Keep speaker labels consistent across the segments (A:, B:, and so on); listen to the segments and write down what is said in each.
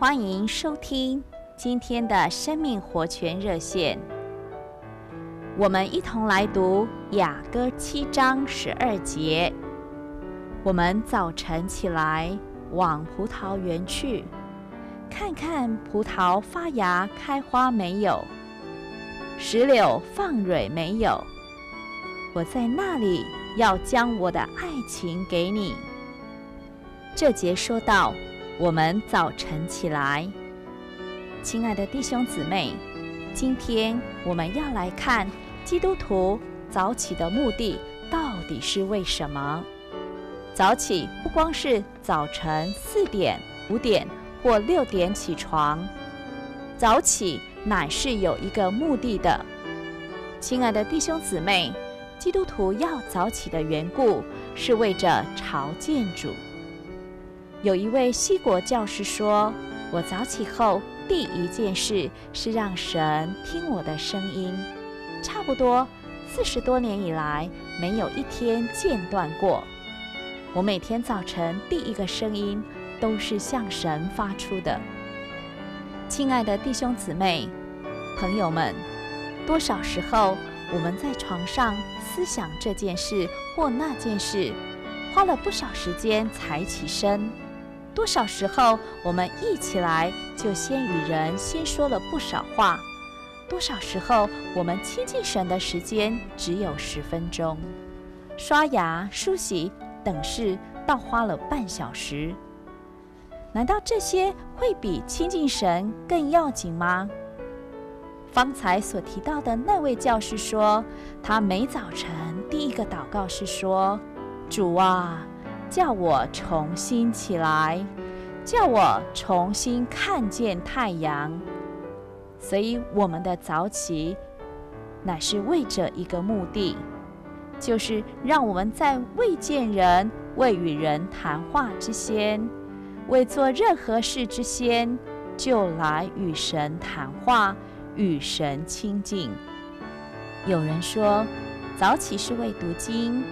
A: 欢迎收听今天的生命活泉热线。我们一同来读雅歌七章十二节。我们早晨起来，往葡萄园去，看看葡萄发芽开花没有，石榴放蕊没有。我在那里要将我的爱情给你。这节说到。我们早晨起来，亲爱的弟兄姊妹，今天我们要来看基督徒早起的目的到底是为什么？早起不光是早晨四点、五点或六点起床，早起乃是有一个目的的。亲爱的弟兄姊妹，基督徒要早起的缘故是为着朝见主。有一位西国教师说：“我早起后第一件事是让神听我的声音，差不多四十多年以来没有一天间断过。我每天早晨第一个声音都是向神发出的。”亲爱的弟兄姊妹、朋友们，多少时候我们在床上思想这件事或那件事，花了不少时间才起身。多少时候，我们一起来就先与人先说了不少话；多少时候，我们亲近神的时间只有十分钟，刷牙、梳洗等事倒花了半小时。难道这些会比亲近神更要紧吗？方才所提到的那位教师说，他每早晨第一个祷告是说：“主啊。”叫我重新起来，叫我重新看见太阳。所以，我们的早起乃是为着一个目的，就是让我们在未见人、未与人谈话之先，未做任何事之先，就来与神谈话，与神亲近。有人说，早起是为读经；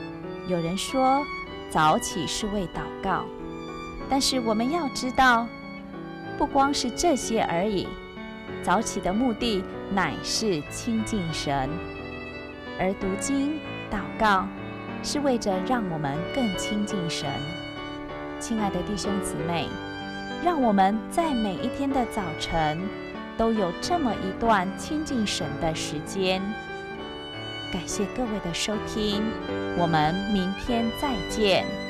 A: 有人说，早起是为祷告，但是我们要知道，不光是这些而已。早起的目的乃是亲近神，而读经、祷告是为着让我们更亲近神。亲爱的弟兄姊妹，让我们在每一天的早晨都有这么一段亲近神的时间。感谢各位的收听，我们明天再见。